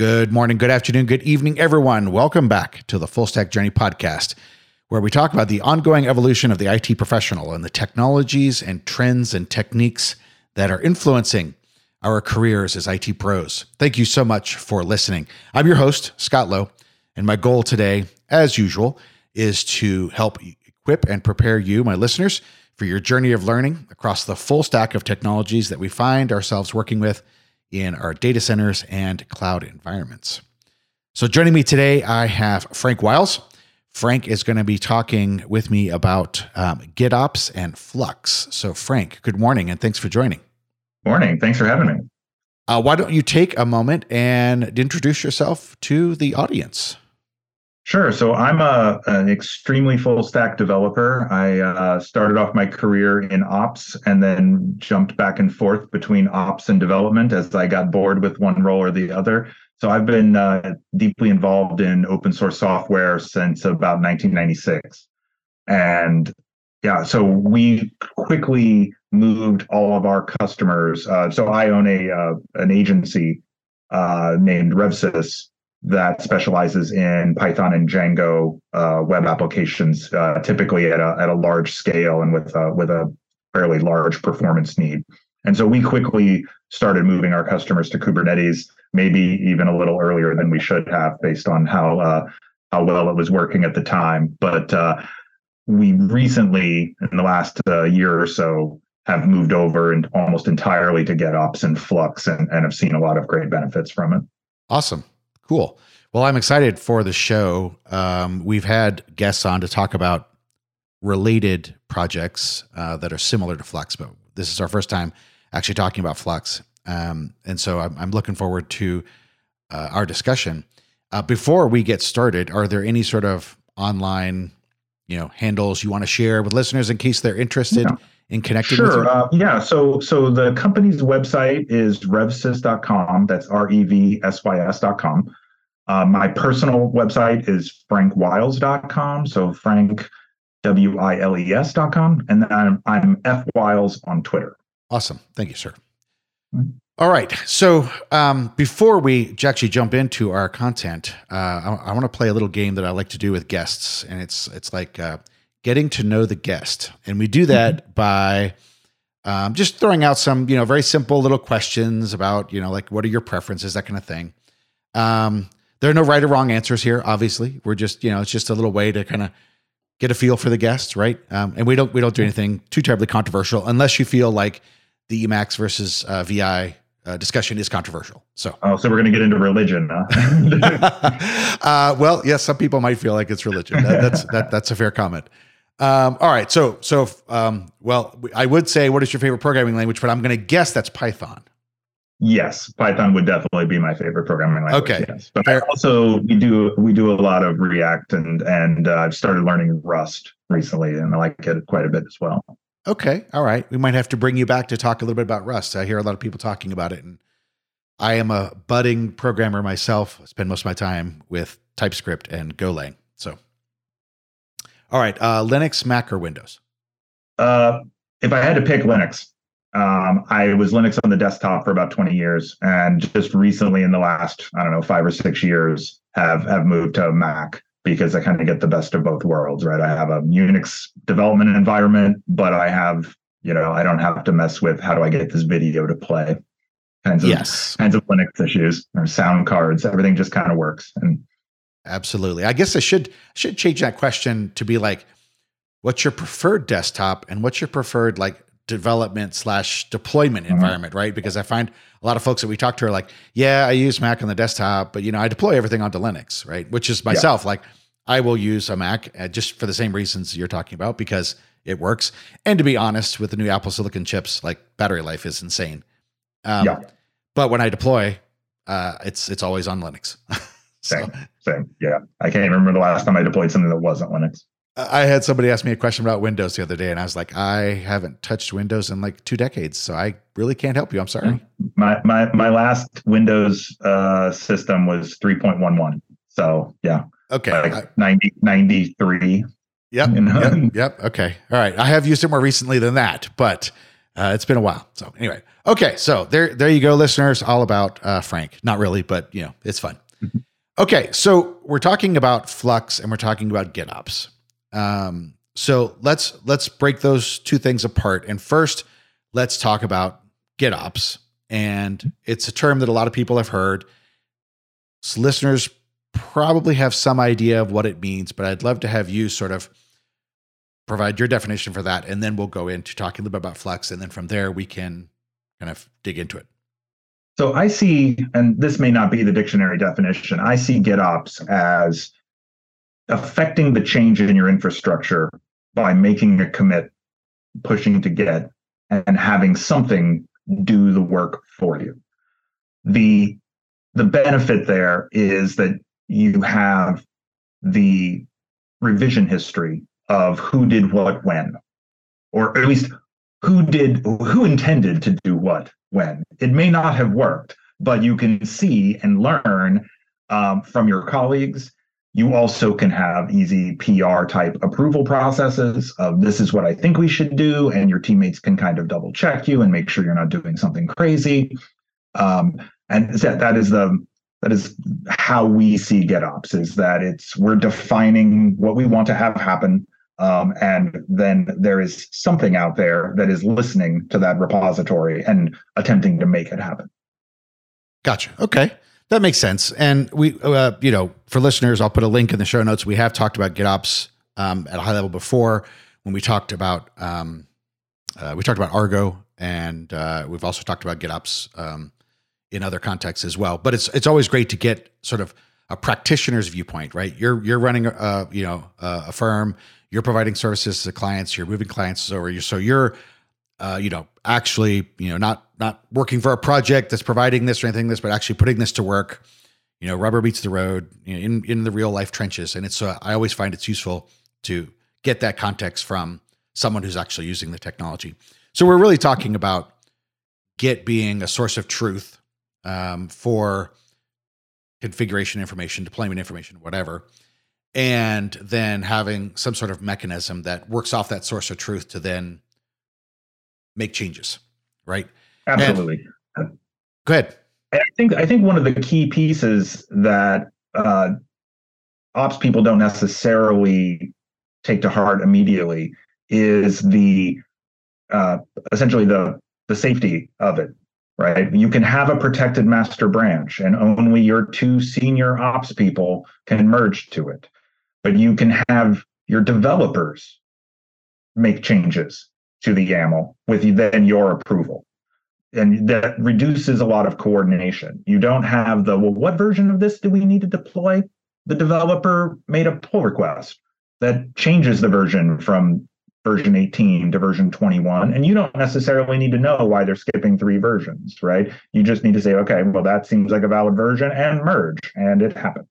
Good morning, good afternoon, good evening, everyone. Welcome back to the Full Stack Journey podcast, where we talk about the ongoing evolution of the IT professional and the technologies and trends and techniques that are influencing our careers as IT pros. Thank you so much for listening. I'm your host, Scott Lowe, and my goal today, as usual, is to help equip and prepare you, my listeners, for your journey of learning across the full stack of technologies that we find ourselves working with in our data centers and cloud environments. So, joining me today, I have Frank Wiles. Frank is going to be talking with me about um, GitOps and Flux. So, Frank, good morning and thanks for joining. Morning. Thanks for having me. Uh, why don't you take a moment and introduce yourself to the audience? Sure. So I'm a an extremely full stack developer. I uh, started off my career in ops and then jumped back and forth between ops and development as I got bored with one role or the other. So I've been uh, deeply involved in open source software since about 1996, and yeah, so we quickly moved all of our customers. Uh, so I own a uh, an agency uh, named RevSys that specializes in Python and Django uh, web applications, uh, typically at a at a large scale and with uh, with a fairly large performance need. And so we quickly started moving our customers to Kubernetes, maybe even a little earlier than we should have, based on how uh, how well it was working at the time. But uh, we recently, in the last uh, year or so, have moved over and almost entirely to GitOps and Flux, and, and have seen a lot of great benefits from it. Awesome. Cool. Well, I'm excited for the show. Um, we've had guests on to talk about related projects uh, that are similar to Flux, but this is our first time actually talking about Flux. Um, and so I'm, I'm, looking forward to uh, our discussion. Uh, before we get started, are there any sort of online, you know, handles you want to share with listeners in case they're interested yeah. in connecting sure. Uh, yeah. So, so the company's website is revsys.com. That's R E V S Y S.com. Uh, my personal website is frankwiles.com. So Frank, W I L E S.com. And then I'm, I'm F Wiles on Twitter. Awesome. Thank you, sir. Mm-hmm. All right. So um, before we actually jump into our content, uh, I, I want to play a little game that I like to do with guests, and it's it's like uh, getting to know the guest, and we do that mm-hmm. by um, just throwing out some you know very simple little questions about you know like what are your preferences, that kind of thing. Um, there are no right or wrong answers here. Obviously, we're just you know it's just a little way to kind of get a feel for the guests, right? Um, and we don't we don't do anything too terribly controversial unless you feel like the Emacs versus uh, VI uh, discussion is controversial. So, oh, so we're going to get into religion, huh? uh, well, yes, some people might feel like it's religion. That, that's that, that's a fair comment. Um, all right, so so um, well, I would say, what is your favorite programming language? But I'm going to guess that's Python. Yes, Python would definitely be my favorite programming language. Okay, yes. but Fair. also we do we do a lot of React and and uh, I've started learning Rust recently, and I like it quite a bit as well. Okay, all right. We might have to bring you back to talk a little bit about Rust. I hear a lot of people talking about it, and I am a budding programmer myself. I spend most of my time with TypeScript and Golang. So, all right, uh, Linux, Mac, or Windows? Uh, if I had to pick Linux, um, I was Linux on the desktop for about 20 years, and just recently, in the last I don't know five or six years, have have moved to Mac because I kind of get the best of both worlds. Right, I have a Unix development environment, but I have you know I don't have to mess with how do I get this video to play kinds of yes. kinds of Linux issues or sound cards. Everything just kind of works. And absolutely, I guess I should should change that question to be like, what's your preferred desktop and what's your preferred like development slash deployment mm-hmm. environment, right? Because I find a lot of folks that we talk to are like, yeah, I use Mac on the desktop, but you know, I deploy everything onto Linux, right? Which is myself, yeah. like I will use a Mac uh, just for the same reasons you're talking about because it works. And to be honest, with the new Apple Silicon chips, like battery life is insane. Um, yeah. But when I deploy, uh, it's it's always on Linux. so. Same, same. Yeah, I can't remember the last time I deployed something that wasn't Linux. I had somebody ask me a question about Windows the other day, and I was like, I haven't touched Windows in like two decades, so I really can't help you. I'm sorry. My my my last Windows uh, system was 3.11. So yeah. Okay. Like 90, 93. Yep, you know? yep. Yep. Okay. All right. I have used it more recently than that, but Uh, it's been a while. So anyway, okay. So there, there you go, listeners. All about uh, Frank. Not really, but you know, it's fun. okay, so we're talking about Flux and we're talking about GitOps. Um, so let's let's break those two things apart. And first, let's talk about GitOps. And it's a term that a lot of people have heard. So listeners probably have some idea of what it means, but I'd love to have you sort of provide your definition for that. And then we'll go into talking a little bit about Flux. And then from there, we can kind of dig into it. So I see, and this may not be the dictionary definition, I see GitOps as affecting the change in your infrastructure by making a commit, pushing to Git, and having something do the work for you. The the benefit there is that you have the revision history of who did what when, or at least who did who intended to do what when. It may not have worked, but you can see and learn um, from your colleagues. You also can have easy PR type approval processes of this is what I think we should do, and your teammates can kind of double check you and make sure you're not doing something crazy. Um, and that, that is the that is how we see GitOps is that it's we're defining what we want to have happen um, and then there is something out there that is listening to that repository and attempting to make it happen. Gotcha. Okay. That makes sense. And we, uh, you know, for listeners, I'll put a link in the show notes. We have talked about GitOps um, at a high level before when we talked about, um, uh, we talked about Argo and uh, we've also talked about GitOps um, in other contexts as well. But it's, it's always great to get sort of a practitioner's viewpoint, right? You're, you're running a, you know, a firm, you're providing services to clients, you're moving clients over. You so you're, uh, you know, actually, you know, not not working for a project that's providing this or anything like this, but actually putting this to work. You know, rubber meets the road you know, in in the real life trenches, and it's. Uh, I always find it's useful to get that context from someone who's actually using the technology. So we're really talking about Git being a source of truth um, for configuration information, deployment information, whatever and then having some sort of mechanism that works off that source of truth to then make changes right? Absolutely. And, go ahead. I think i think one of the key pieces that uh, ops people don't necessarily take to heart immediately is the uh, essentially the the safety of it right? You can have a protected master branch, and only your two senior ops people can merge to it but you can have your developers make changes to the YAML with then your approval. And that reduces a lot of coordination. You don't have the, well, what version of this do we need to deploy? The developer made a pull request that changes the version from version 18 to version 21 and you don't necessarily need to know why they're skipping three versions right you just need to say okay well that seems like a valid version and merge and it happens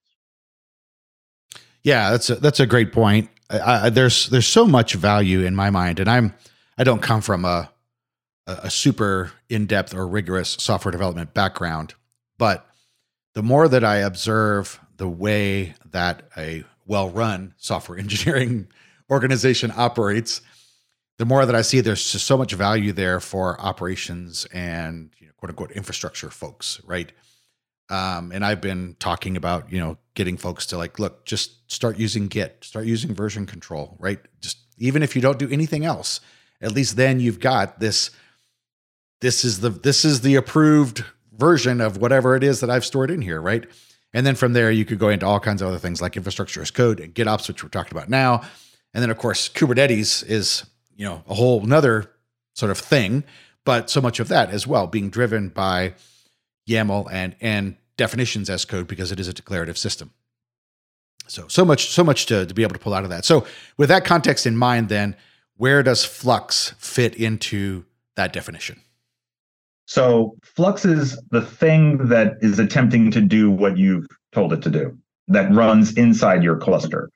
yeah, that's a, that's a great point. I, I, there's there's so much value in my mind, and I'm I don't come from a a super in depth or rigorous software development background, but the more that I observe the way that a well run software engineering organization operates, the more that I see there's so much value there for operations and you know, quote unquote infrastructure folks, right? Um, and I've been talking about, you know, getting folks to like, look, just start using Git, start using version control, right? Just even if you don't do anything else, at least then you've got this. This is the this is the approved version of whatever it is that I've stored in here, right? And then from there, you could go into all kinds of other things like infrastructure as code and GitOps, which we're talking about now. And then, of course, Kubernetes is you know a whole another sort of thing, but so much of that as well being driven by YAML and and definitions as code because it is a declarative system. So so much so much to, to be able to pull out of that. So with that context in mind, then where does Flux fit into that definition? So Flux is the thing that is attempting to do what you've told it to do, that runs inside your cluster.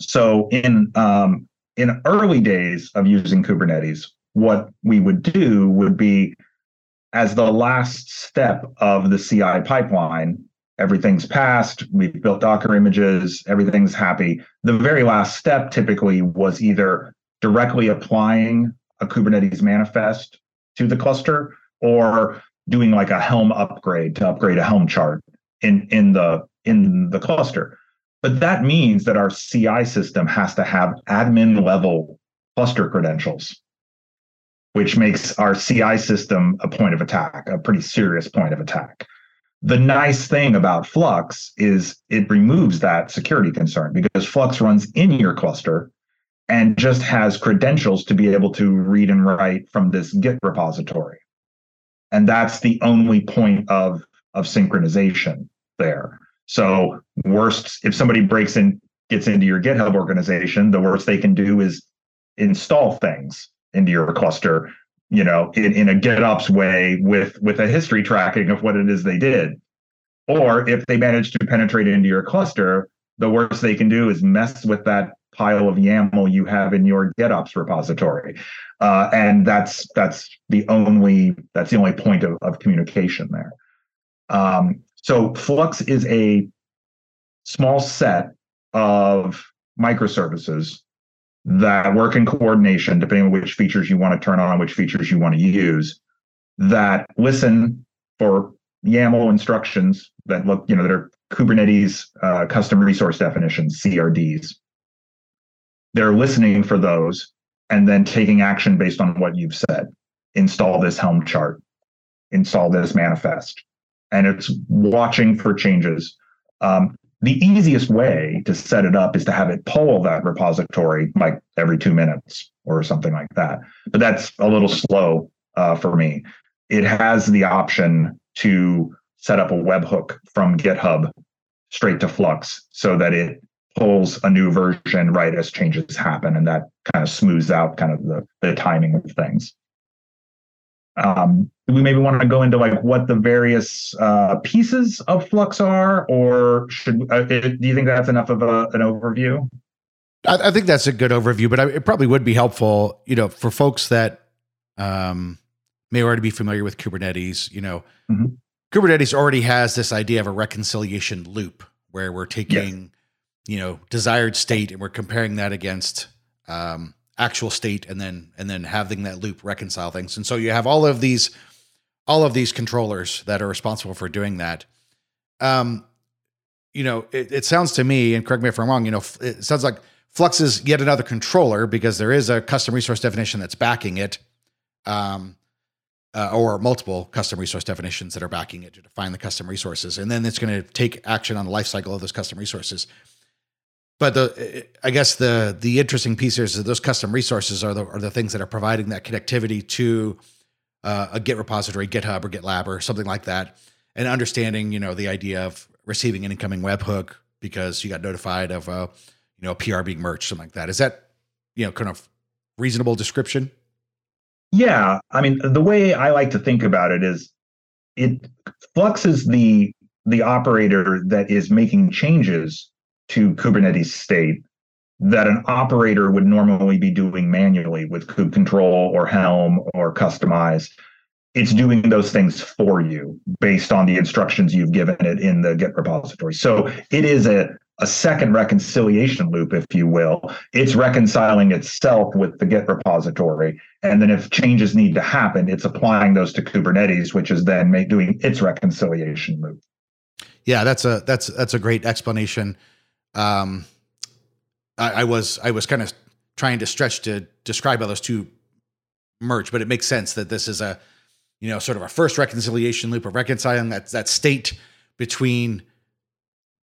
So in um, in early days of using Kubernetes, what we would do would be as the last step of the CI pipeline, everything's passed, we've built Docker images, everything's happy. The very last step typically was either directly applying a Kubernetes manifest to the cluster or doing like a helm upgrade to upgrade a helm chart in in the in the cluster. But that means that our ci system has to have admin level cluster credentials which makes our ci system a point of attack a pretty serious point of attack. The nice thing about flux is it removes that security concern because flux runs in your cluster and just has credentials to be able to read and write from this git repository. And that's the only point of of synchronization there. So worst if somebody breaks in gets into your github organization the worst they can do is install things into your cluster you know in, in a gitops way with with a history tracking of what it is they did. Or if they manage to penetrate into your cluster the worst they can do is mess with that pile of YAML you have in your GitOps repository, uh, and that's that's the only that's the only point of, of communication there. Um, so Flux is a small set of microservices that work in coordination, depending on which features you want to turn on, which features you want to use, that listen for YAML instructions that look, you know, that are Kubernetes uh, custom resource definitions, CRDs, they're listening for those and then taking action based on what you've said. Install this Helm chart, install this manifest, and it's watching for changes. Um, the easiest way to set it up is to have it poll that repository like every two minutes or something like that. But that's a little slow uh, for me. It has the option to set up a webhook from GitHub straight to Flux so that it pulls a new version right as changes happen, and that kind of smooths out kind of the, the timing of things. Um, do we maybe want to go into like what the various uh, pieces of Flux are, or should uh, do you think that's enough of a, an overview? I, I, think that's a good overview, but I, it probably would be helpful, you know, for folks that um, may already be familiar with Kubernetes. You know, mm-hmm. Kubernetes already has this idea of a reconciliation loop where we're taking you know desired state and we're comparing that against um, actual state and then and then having that loop reconcile things. And so you have all of these all of these controllers that are responsible for doing that. Um you know it, it sounds to me and correct me if i'm wrong you know it sounds like flux is yet another controller because there is a custom resource definition that's backing it um uh, or multiple custom resource definitions that are backing it to define the custom resources. And then it's going to take action on the lifecycle of those custom resources but the I guess the the interesting piece here is that those custom resources are the are the things that are providing that connectivity to uh, a Git repository, GitHub or GitLab or something like that, and understanding you know the idea of receiving an incoming webhook because you got notified of a you know a PR being merged, something like that. Is that you know kind of reasonable description? Yeah, I mean the way I like to think about it is it Flux is the the operator that is making changes to Kubernetes state that an operator would normally be doing manually with kube control or helm or kustomize it's doing those things for you based on the instructions you've given it in the git repository. So it is a, a second reconciliation loop if you will. It's reconciling itself with the git repository. And then if changes need to happen it's applying those to kubernetes which is then doing its reconciliation loop. Yeah that's a that's that's a great explanation um, I, I was I was kind of trying to stretch to describe how those two merge, but it makes sense that this is a you know sort of a first reconciliation loop of reconciling that that state between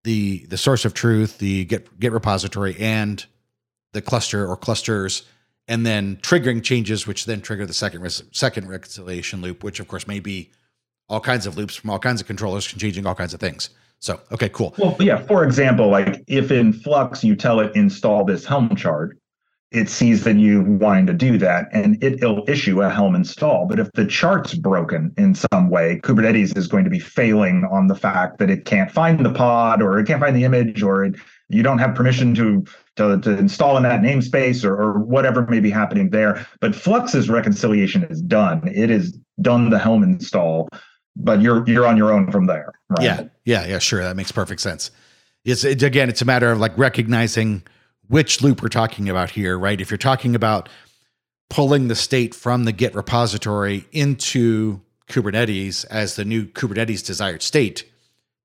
the the source of truth, the Git Git repository, and the cluster or clusters, and then triggering changes, which then trigger the second second reconciliation loop, which of course may be all kinds of loops from all kinds of controllers, changing all kinds of things. So, okay, cool. Well, yeah, for example, like if in Flux you tell it install this Helm chart, it sees that you wanting to do that and it, will issue a Helm install. But if the chart's broken in some way, Kubernetes is going to be failing on the fact that it can't find the pod or it can't find the image or it, you don't have permission to, to, to install in that namespace or, or whatever may be happening there. But Flux's reconciliation is done. It is done the Helm install but you're you're on your own from there. Right? Yeah, yeah, yeah. Sure, that makes perfect sense. It's it, again, it's a matter of like recognizing which loop we're talking about here, right? If you're talking about pulling the state from the Git repository into Kubernetes as the new Kubernetes desired state,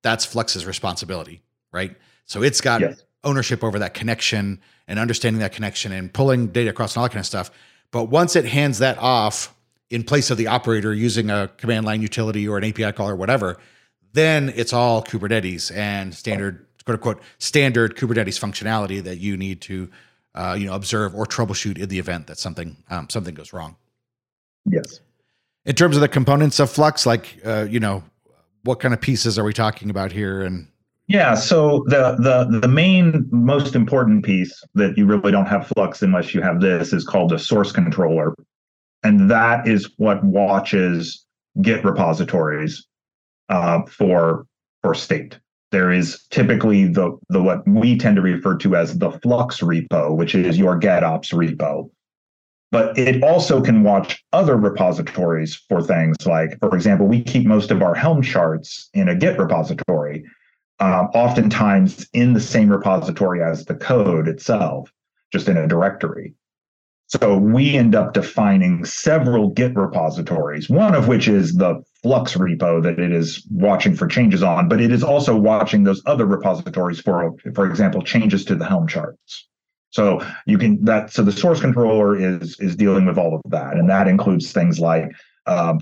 that's Flux's responsibility, right? So it's got yes. ownership over that connection and understanding that connection and pulling data across and all that kind of stuff. But once it hands that off in place of the operator using a command line utility or an API call or whatever, then it's all Kubernetes and standard, quote unquote, standard Kubernetes functionality that you need to, uh, you know, observe or troubleshoot in the event that something um, something goes wrong. Yes. In terms of the components of Flux, like uh, you know, what kind of pieces are we talking about here? And yeah, so the the the main most important piece that you really don't have Flux unless you have this is called a source controller, and that is what watches Git repositories uh, for for state. There is typically the the what we tend to refer to as the Flux repo, which is your GitOps repo. But it also can watch other repositories for things like, for example, we keep most of our Helm charts in a Git repository, um, oftentimes in the same repository as the code itself, just in a directory. So we end up defining several Git repositories, one of which is the Flux repo that it is watching for changes on, but it is also watching those other repositories for, for example, changes to the Helm charts. So you can that so the source controller is is dealing with all of that, and that includes things like um,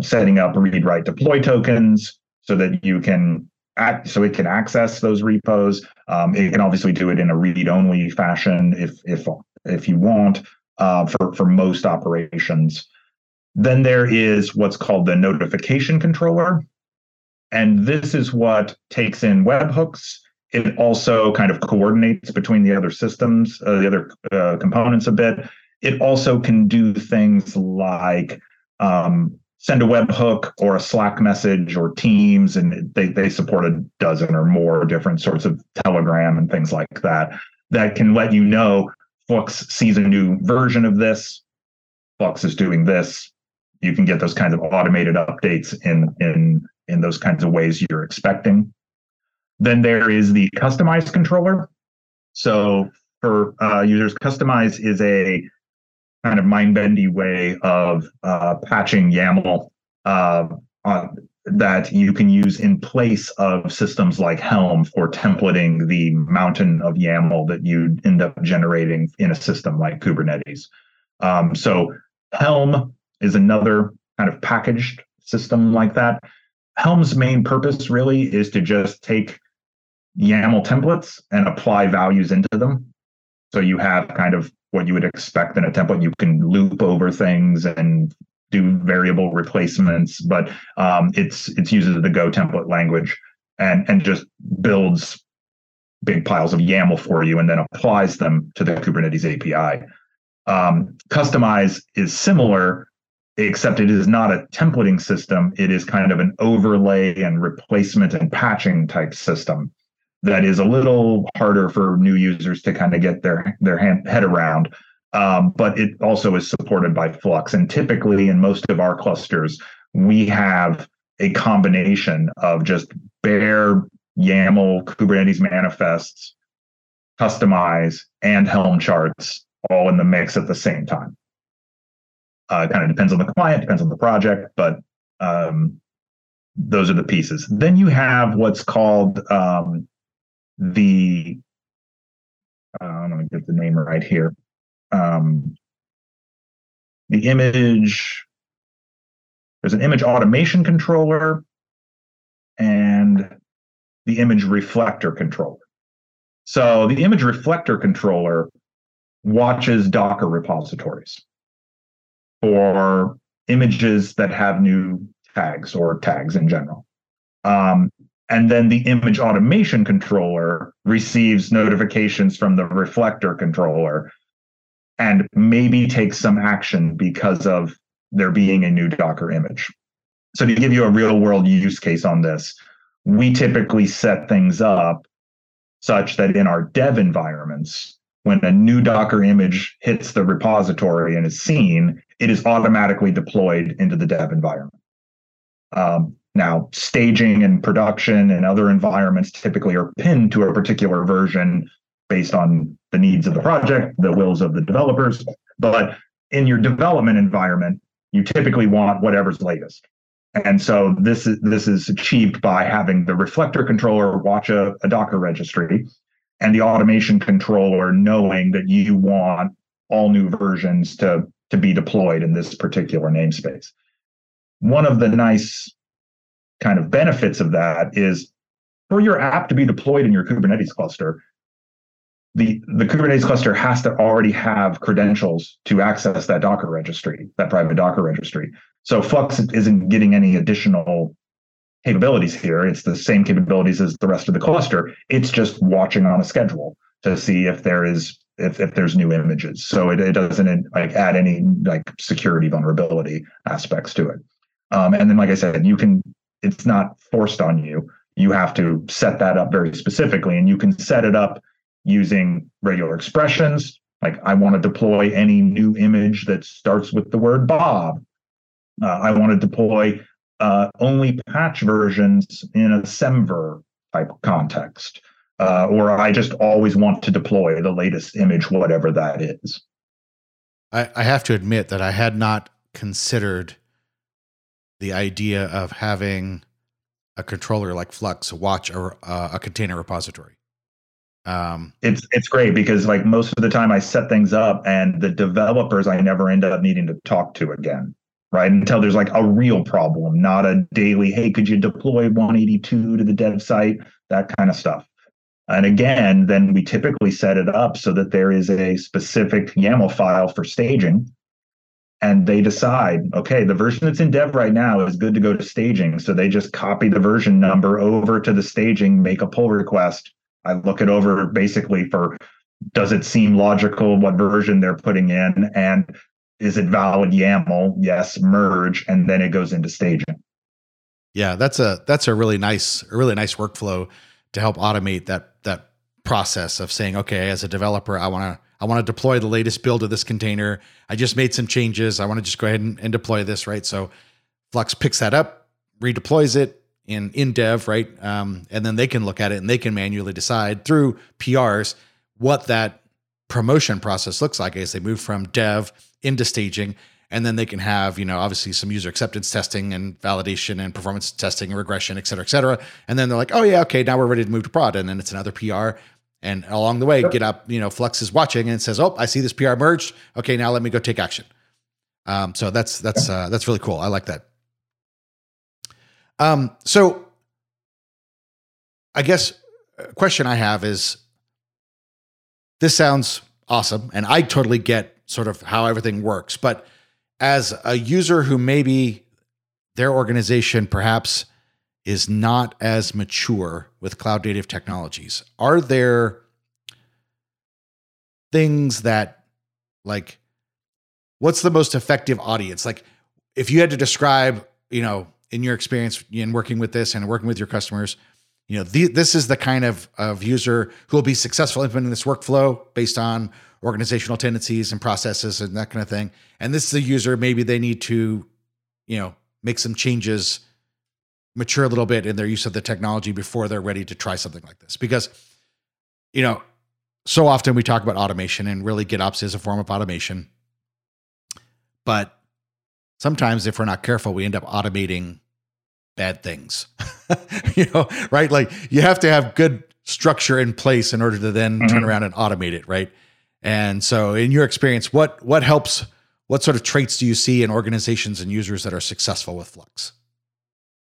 setting up read write deploy tokens so that you can act so it can access those repos. Um, it can obviously do it in a read only fashion if if if you want uh, for, for most operations. Then there is what's called the notification controller. And this is what takes in webhooks. It also kind of coordinates between the other systems, uh, the other uh, components a bit. It also can do things like um, send a webhook or a Slack message or Teams, and they, they support a dozen or more different sorts of Telegram and things like that that can let you know Flux sees a new version of this. Flux is doing this. You can get those kinds of automated updates in in in those kinds of ways you're expecting. Then there is the customized controller. So for uh, users, Kustomize is a kind of mind-bendy way of uh, patching YAML uh, on, that you can use in place of systems like Helm for templating the mountain of YAML that you end up generating in a system like Kubernetes. Um, so Helm is another kind of packaged system like that. Helm's main purpose really is to just take YAML templates and apply values into them. So you have kind of what you would expect in a template. You can loop over things and do variable replacements, but um, it's it's uses the Go template language and and just builds big piles of YAML for you and then applies them to the Kubernetes API. Um, Kustomize is similar, except it is not a templating system. It is kind of an overlay and replacement and patching type system that is a little harder for new users to kind of get their their hand, head around. Um, but it also is supported by Flux. And typically, in most of our clusters, we have a combination of just bare YAML Kubernetes manifests, Kustomize, and Helm charts all in the mix at the same time. Uh, kind of depends on the client, depends on the project, but um, those are the pieces. Then you have what's called um, the, uh, I'm going to get the name right here um, the image, there's an image automation controller and the image reflector controller. So the image reflector controller watches Docker repositories for images that have new tags or tags in general. Um, and then the image automation controller receives notifications from the reflector controller and maybe take some action because of there being a new Docker image. So, to give you a real world use case on this, we typically set things up such that in our dev environments, when a new Docker image hits the repository and is seen, it is automatically deployed into the dev environment. Um, now, staging and production and other environments typically are pinned to a particular version based on the needs of the project, the wills of the developers. But in your development environment, you typically want whatever's latest. And so this is this is achieved by having the reflector controller watch a, a Docker registry and the automation controller knowing that you want all new versions to, to be deployed in this particular namespace. One of the nice kind of benefits of that is for your app to be deployed in your Kubernetes cluster, the, the Kubernetes cluster has to already have credentials to access that Docker registry, that private Docker registry. So Flux isn't getting any additional capabilities here. It's the same capabilities as the rest of the cluster. It's just watching on a schedule to see if there is if, if there's new images. So it, it doesn't like add any like security vulnerability aspects to it. Um, and then, like I said, you can it's not forced on you. You have to set that up very specifically, and you can set it up using regular expressions. Like I want to deploy any new image that starts with the word Bob. Uh, I want to deploy uh, only patch versions in a semver type context. Uh, or I just always want to deploy the latest image, whatever that is. I, I have to admit that I had not considered the idea of having a controller like Flux watch a, uh, a container repository. Um, it's it's great because like most of the time I set things up and the developers I never end up needing to talk to again, right? Until there's like a real problem, not a daily. Hey, could you deploy 182 to the dev site? That kind of stuff. And again, then we typically set it up so that there is a specific YAML file for staging. And they decide, okay, the version that's in dev right now is good to go to staging. So they just copy the version number over to the staging, make a pull request, I look it over basically for does it seem logical what version they're putting in and is it valid YAML? Yes, merge, and then it goes into staging. Yeah, that's a that's a really nice a really nice workflow to help automate that that process of saying, okay, as a developer, I want to I want to deploy the latest build of this container. I just made some changes. I want to just go ahead and, and deploy this, right? So Flux picks that up, redeploys it, in in dev, right? Um, and then they can look at it and they can manually decide through PRs what that promotion process looks like as they move from dev into staging. And then they can have, you know, obviously some user acceptance testing and validation and performance testing and regression, et cetera, et cetera. And then they're like, oh yeah, okay, now we're ready to move to prod. And then it's another PR. And along the way, GitHub, you know, Flux is watching and says, oh, I see this PR merged. Okay, now let me go take action. Um, so that's that's uh, that's really cool. I like that. Um, so I guess a question I have is this sounds awesome, and I totally get sort of how everything works, but as a user who maybe their organization perhaps is not as mature with cloud native technologies, are there things that like what's the most effective audience? Like if you had to describe, you know, in your experience in working with this and working with your customers, you know, the, this is the kind of, of user who will be successful implementing this workflow based on organizational tendencies and processes and that kind of thing. And this is a user, maybe they need to, you know, make some changes, mature a little bit in their use of the technology before they're ready to try something like this. Because, you know, so often we talk about automation and really GitOps is a form of automation. But sometimes if we're not careful, we end up automating bad things. you know, right? Like you have to have good structure in place in order to then mm-hmm. turn around and automate it, right? And so in your experience, what what helps what sort of traits do you see in organizations and users that are successful with Flux?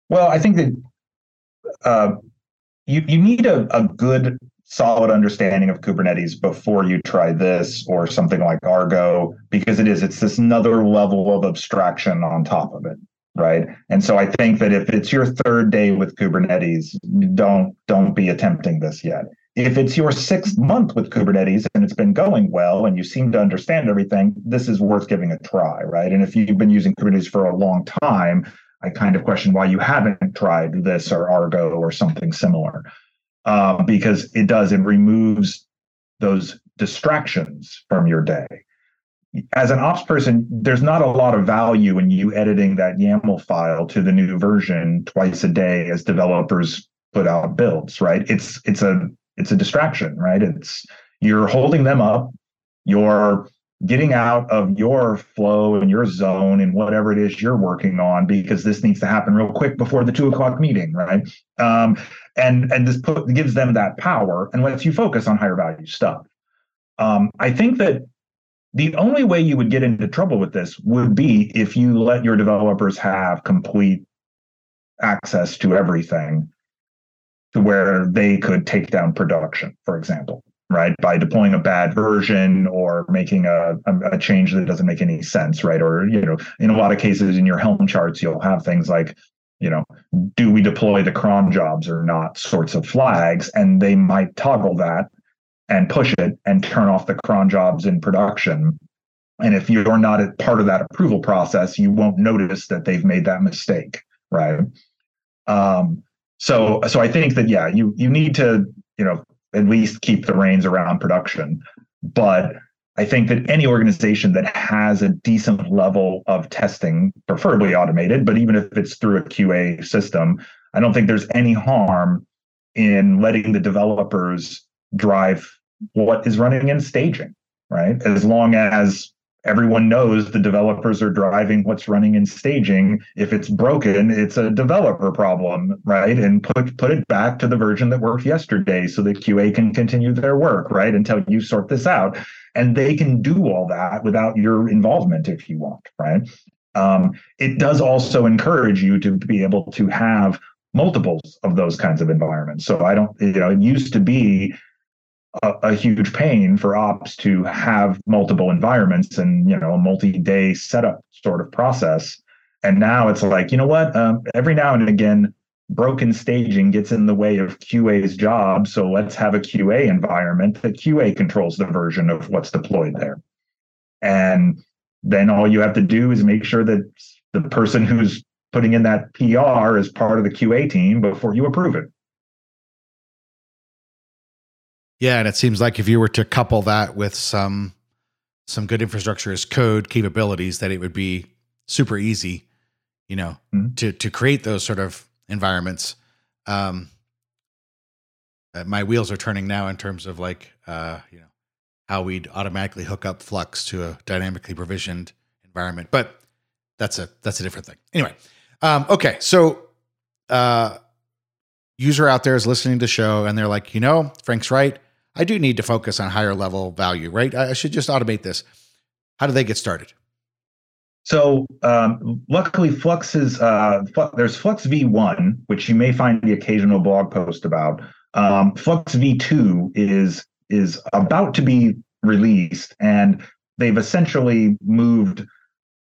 Well, I think that uh, you you need a, a good solid understanding of Kubernetes before you try this or something like Argo, because it is it's this another level of abstraction on top of it right? And so i think that if it's your third day with kubernetes don't don't be attempting this yet. If it's your sixth month with kubernetes and it's been going well and you seem to understand everything this is worth giving a try right? And if you've been using kubernetes for a long time i kind of question why you haven't tried this or argo or something similar um, because it does it removes those distractions from your day as an ops person, there's not a lot of value in you editing that YAML file to the new version twice a day as developers put out builds, right? It's it's a it's a distraction, right? It's you're holding them up, you're getting out of your flow and your zone and whatever it is you're working on because this needs to happen real quick before the two o'clock meeting, right? Um, and and this put, gives them that power and lets you focus on higher value stuff. Um, I think that the only way you would get into trouble with this would be if you let your developers have complete access to everything to where they could take down production, for example right? By deploying a bad version or making a, a, change that doesn't make any sense, right? Or, you know, in a lot of cases in your Helm charts, you'll have things like, you know, do we deploy the cron jobs or not sorts of flags. And they might toggle that and push it and turn off the cron jobs in production. And if you're not a part of that approval process, you won't notice that they've made that mistake, right? Um, so, so I think that yeah, you you need to you know at least keep the reins around production. But I think that any organization that has a decent level of testing, preferably automated, but even if it's through a QA system, I don't think there's any harm in letting the developers drive what is running in staging, right? As long as everyone knows the developers are driving what's running in staging. If it's broken, it's a developer problem, right? And put put it back to the version that worked yesterday so that QA can continue their work, right? Until you sort this out. And they can do all that without your involvement if you want, right? Um, it does also encourage you to be able to have multiples of those kinds of environments. So I don't, you know, it used to be a, a, huge pain for ops to have multiple environments and you know a multi-day setup sort of process. And now it's like you know what? Um, every now and again broken staging gets in the way of qa's job. So let's have a qa environment that qa controls the version of what's deployed there. And then all you have to do is make sure that the person who's putting in that pr is part of the qa team before you approve it yeah, and it seems like if you were to couple that with some some good infrastructure as code capabilities, that it would be super easy, you know, mm-hmm. to to create those sort of environments. Um, uh, my wheels are turning now in terms of like uh, you know how we'd automatically hook up Flux to a dynamically provisioned environment, but that's a that's a different thing. Anyway, um, okay, so uh, user out there is listening to the show and they're like, you know, Frank's right. I do need to focus on higher level value, right? I should just automate this. How do they get started? So um, luckily, Flux is uh, there's Flux V1, which you may find the occasional blog post about. Um, Flux V2 is is about to be released, and they've essentially moved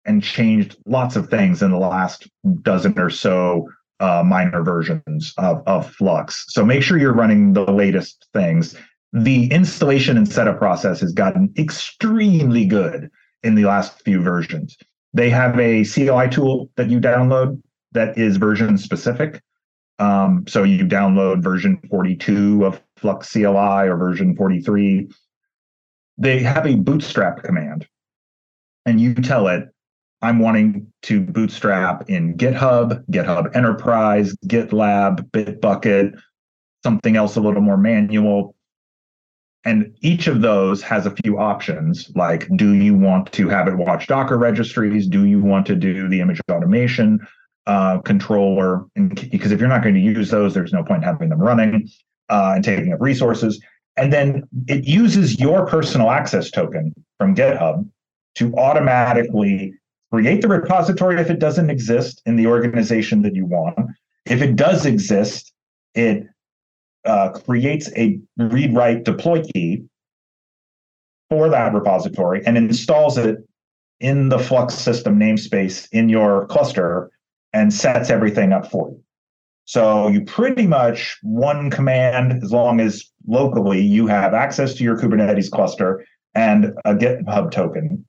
and changed lots of things in the last dozen or so uh, minor versions of, of Flux. So make sure you're running the latest things the installation and setup process has gotten extremely good in the last few versions. They have a CLI tool that you download that is version specific. Um, so you download version 42 of Flux CLI or version 43. They have a bootstrap command, and you tell it, I'm wanting to bootstrap in GitHub, GitHub Enterprise, GitLab, Bitbucket, something else a little more manual and each of those has a few options like, do you want to have it watch Docker registries? Do you want to do the image automation uh, controller? And, because if you're not going to use those, there's no point in having them running uh, and taking up resources. And then it uses your personal access token from GitHub to automatically create the repository if it doesn't exist in the organization that you want. If it does exist, it uh, creates a read write deploy key for that repository and installs it in the Flux system namespace in your cluster and sets everything up for you. So you pretty much one command, as long as locally you have access to your Kubernetes cluster and a GitHub token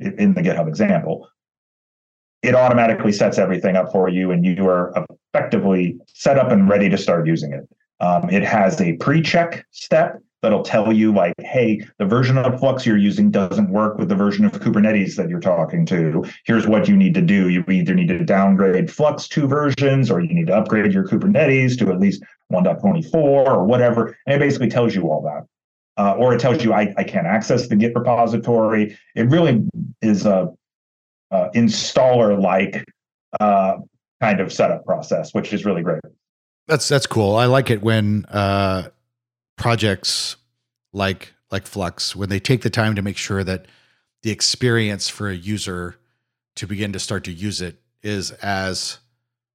in the GitHub example, it automatically sets everything up for you and you are effectively set up and ready to start using it. Um, it has a pre-check step that'll tell you like, hey, the version of Flux you're using doesn't work with the version of Kubernetes that you're talking to. Here's what you need to do. You either need to downgrade Flux two versions or you need to upgrade your Kubernetes to at least 1.24 or whatever. And it basically tells you all that. uh, or it tells you I, I can't access the Git repository. It really is a, a installer like uh, kind of setup process, which is really great. That's that's cool. I like it when uh, projects like like Flux when they take the time to make sure that the experience for a user to begin to start to use it is as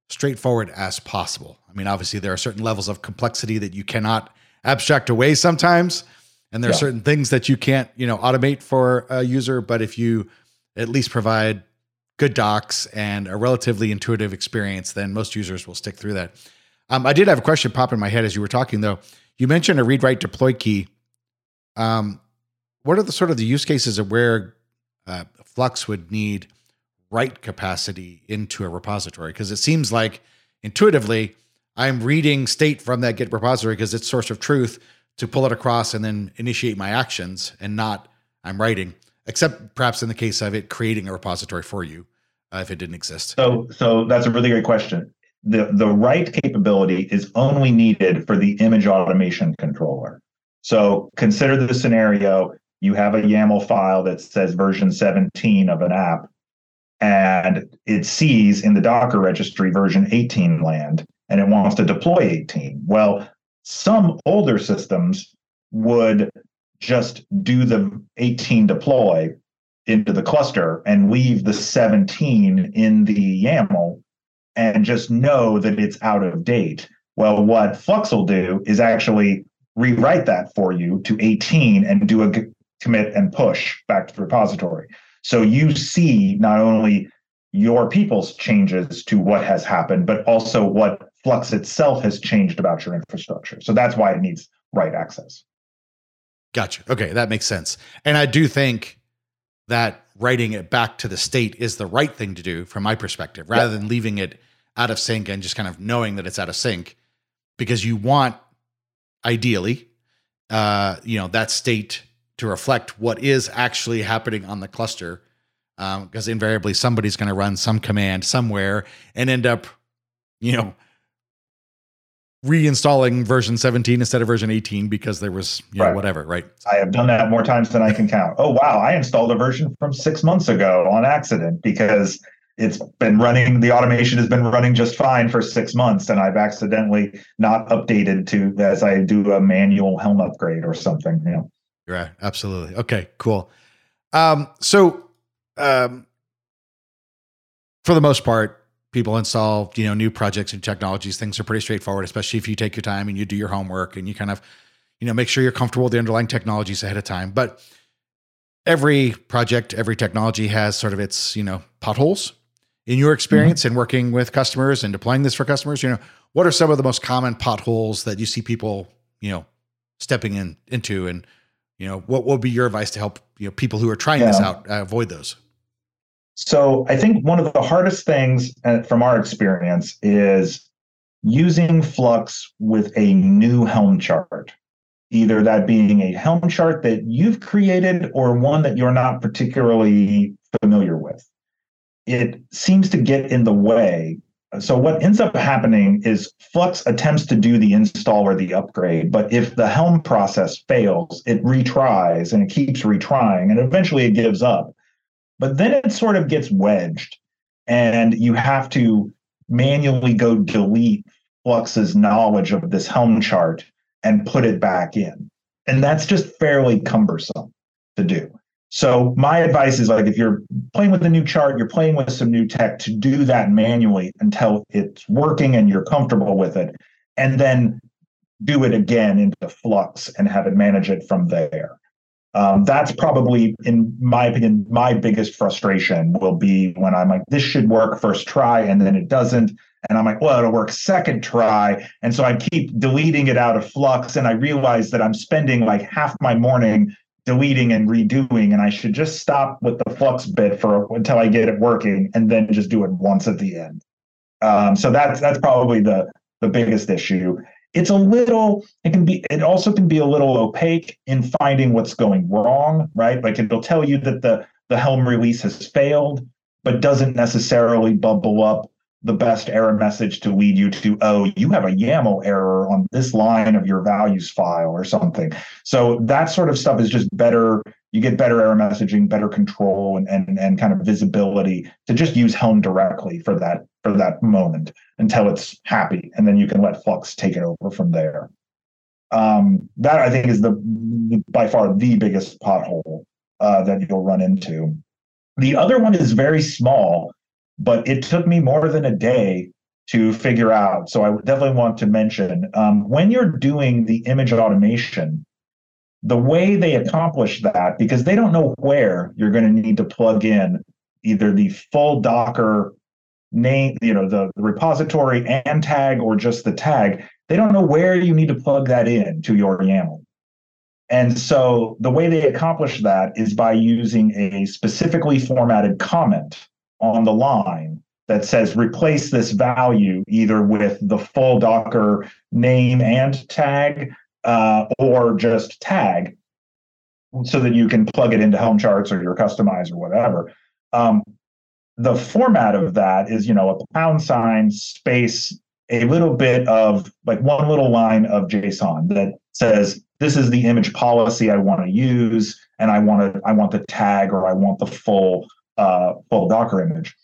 straightforward as possible. I mean, obviously there are certain levels of complexity that you cannot abstract away sometimes, and there are certain things that you can't, you know, automate for a user, but if you at least provide good docs and a relatively intuitive experience, then most users will stick through that. Um, I did have a question pop in my head as you were talking, though. You mentioned a read write deploy key. Um, what are the sort of the use cases of where uh, Flux would need write capacity into a repository? Because it seems like intuitively, I'm reading state from that Git repository because it's source of truth to pull it across and then initiate my actions, and not I'm writing. Except perhaps in the case of it creating a repository for you, uh, if it didn't exist. So, so that's a really great question the, the write capability is only needed for the image automation controller. So consider the scenario you have a YAML file that says version 17 of an app, and it sees in the Docker registry version 18 land, and it wants to deploy 18. Well, some older systems would just do the 18 deploy into the cluster and leave the 17 in the YAML and just know that it's out of date. Well, what Flux will do is actually rewrite that for you to 18 and do a commit and push back to the repository. So you see not only your people's changes to what has happened, but also what Flux itself has changed about your infrastructure. So that's why it needs write access. Gotcha. Okay, that makes sense. And I do think that writing it back to the state is the right thing to do from my perspective, rather yep. than leaving it out of sync and just kind of knowing that it's out of sync, because you want ideally, uh, you know, that state to reflect what is actually happening on the cluster. Because um, invariably somebody's going to run some command somewhere and end up, you know, reinstalling version 17 instead of version 18 because there was you know, right. whatever, right? I have done that more times than I can count. Oh wow, I installed a version from six months ago on accident because it's been running the automation has been running just fine for six months and i've accidentally not updated to as i do a manual helm upgrade or something you know right absolutely okay cool um, so um, for the most part people install you know new projects and technologies things are pretty straightforward especially if you take your time and you do your homework and you kind of you know make sure you're comfortable with the underlying technologies ahead of time but every project every technology has sort of its you know potholes in your experience mm-hmm. in working with customers and deploying this for customers you know what are some of the most common potholes that you see people you know stepping in into and you know what would be your advice to help you know people who are trying yeah. this out uh, avoid those so I think one of the hardest things uh, from our experience is using Flux with a new Helm chart, either that being a Helm chart that you've created or one that you're not particularly familiar with. It seems to get in the way. So what ends up happening is Flux attempts to do the install or the upgrade, but if the Helm process fails, it retries and it keeps retrying and eventually it gives up but then it sort of gets wedged, and you have to manually go delete Flux's knowledge of this Helm chart and put it back in. And that's just fairly cumbersome to do. So my advice is like if you're playing with a new chart, you're playing with some new tech to do that manually until it's working and you're comfortable with it. And then do it again into Flux and have it manage it from there. Um, that's probably, in my opinion, my biggest frustration will be when I'm like, this should work first try, and then it doesn't. And I'm like, well, it'll work second try. And so I keep deleting it out of Flux. And I realize that I'm spending like half my morning deleting and redoing. And I should just stop with the Flux bit for until I get it working and then just do it once at the end. Um, so that's that's probably the the biggest issue it's a little it can be it also can be a little opaque in finding what's going wrong right? Like it'll tell you that the the helm release has failed but doesn't necessarily bubble up the best error message to lead you to, oh, you have a YAML error on this line of your values file or something. So that sort of stuff is just better. You get better error messaging, better control, and and, and kind of visibility to just use Helm directly for that for that moment until it's happy, and then you can let Flux take it over from there. Um, that I think is the by far the biggest pothole uh, that you'll run into. The other one is very small, but it took me more than a day to figure out. So I definitely want to mention um, when you're doing the image automation, the way they accomplish that, because they don't know where you're going to need to plug in either the full Docker name, you know, the, the repository and tag or just the tag, they don't know where you need to plug that in to your YAML. And so the way they accomplish that is by using a specifically formatted comment on the line that says replace this value either with the full Docker name and tag uh, or just tag so that you can plug it into Helm charts or your Kustomize or whatever. Um, the format of that is, you know, a pound sign space, a little bit of like one little line of JSON that says this is the image policy I want to use, and I want to I want the tag or I want the full uh, full Docker image.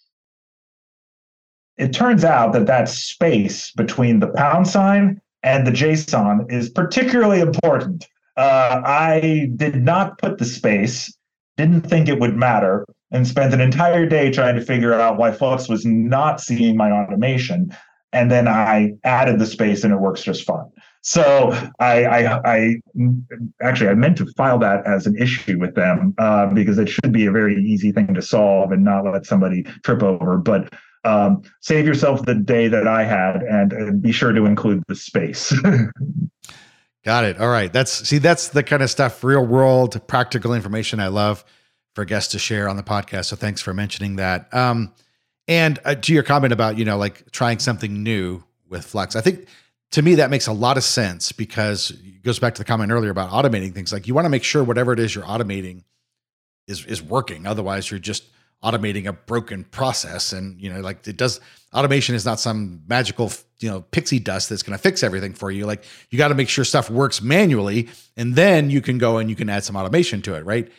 It turns out that that space between the pound sign and the JSON is particularly important. Uh, I did not put the space, didn't think it would matter, and spent an entire day trying to figure out why Flux was not seeing my automation. And then I added the space and it works just fine. So I, I, I, actually I meant to file that as an issue with them uh, because it should be a very easy thing to solve and not let somebody trip over. But um, save yourself the day that I had and, and be sure to include the space. Got it. All right. That's see, that's the kind of stuff, real world, practical information I love for guests to share on the podcast. So thanks for mentioning that. Um, and uh, to your comment about you know like trying something new with Flux, I think to me that makes a lot of sense because it goes back to the comment earlier about automating things. Like you want to make sure whatever it is you're automating is is working. Otherwise, you're just automating a broken process and you know like it does automation is not some magical you know pixie dust that's going to fix everything for you like you got to make sure stuff works manually and then you can go and you can add some automation to it right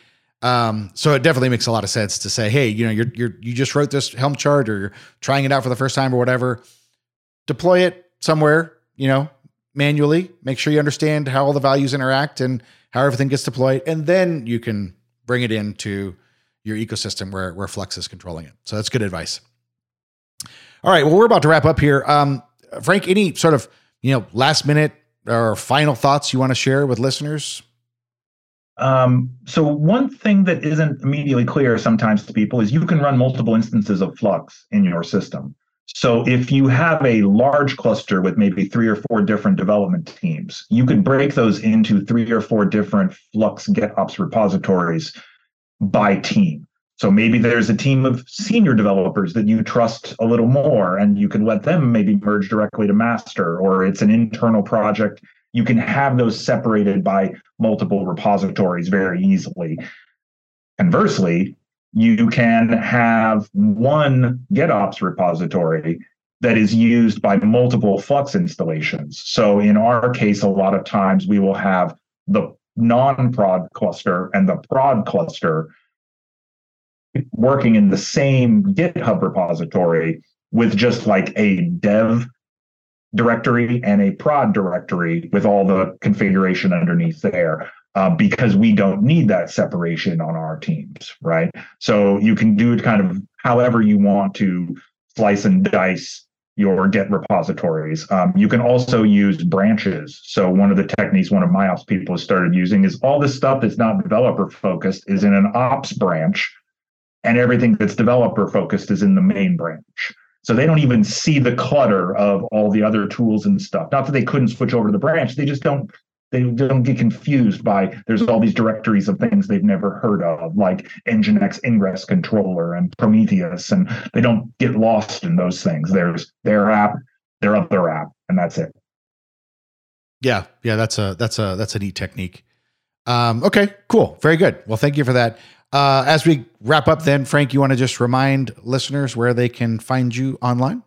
um, so it definitely makes a lot of sense to say hey you know you're, you're you just wrote this helm chart or you're trying it out for the first time or whatever deploy it somewhere you know manually make sure you understand how all the values interact and how everything gets deployed and then you can bring it into your ecosystem where where Flux is controlling it. So that's good advice. All right, well, we're about to wrap up here. Um, Frank, any sort of you know last minute or final thoughts you want to share with listeners? Um, so one thing that isn't immediately clear sometimes to people is you can run multiple instances of Flux in your system. So if you have a large cluster with maybe three or four different development teams, you could break those into three or four different Flux GitOps repositories by team. So maybe there's a team of senior developers that you trust a little more, and you can let them maybe merge directly to master, or it's an internal project. You can have those separated by multiple repositories very easily. Conversely, you can have one GitOps repository that is used by multiple Flux installations. So in our case, a lot of times we will have the non-prod cluster and the prod cluster working in the same GitHub repository with just like a dev directory and a prod directory with all the configuration underneath there. Uh, because we don't need that separation on our teams, right? So you can do it kind of however you want to slice and dice your Git repositories. Um, you can also use branches. So one of the techniques one of my ops people has started using is all this stuff that's not developer focused is in an ops branch, and everything that's developer focused is in the main branch. So they don't even see the clutter of all the other tools and stuff. Not that they couldn't switch over to the branch, they just don't they don't get confused by there's all these directories of things they've never heard of, like Nginx Ingress Controller and Prometheus, and they don't get lost in those things. There's their app, their other app, and that's it. Yeah, yeah, that's a that's a that's a neat technique. Um, okay, cool, very good. Well, thank you for that. Uh, as we wrap up, then Frank, you want to just remind listeners where they can find you online?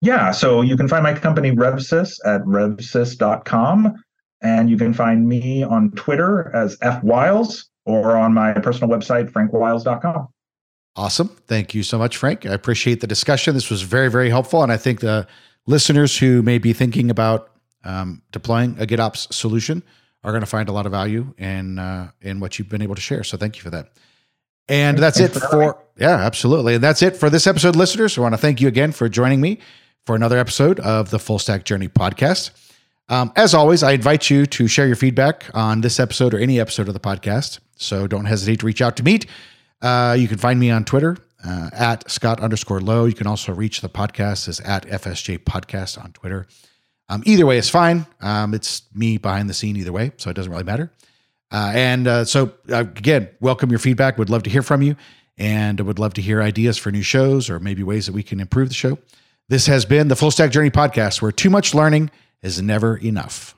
Yeah, so you can find my company RevSys at revsys.com. And you can find me on Twitter as F Wiles or on my personal website, frankwiles.com. Awesome. Thank you so much, Frank. I appreciate the discussion. This was very, very helpful. And I think the listeners who may be thinking about um, deploying a GitOps solution are going to find a lot of value in uh, in what you've been able to share. So thank you for that. And that's Thanks it for, for yeah, absolutely. And that's it for this episode, listeners. I want to thank you again for joining me for another episode of the Full Stack Journey podcast. Um, as always, I invite you to share your feedback on this episode or any episode of the podcast. So don't hesitate to reach out to me. Uh, you can find me on Twitter uh, at Scott underscore Lowe. You can also reach the podcast as at FSJ podcast on Twitter. Um, either way is fine. Um, it's me behind the scene either way, so it doesn't really matter. Uh, and uh, so, uh, again, welcome your feedback. Would love to hear from you, and would love to hear ideas for new shows or maybe ways that we can improve the show. This has been the Full Stack Journey podcast, where too much learning is never enough.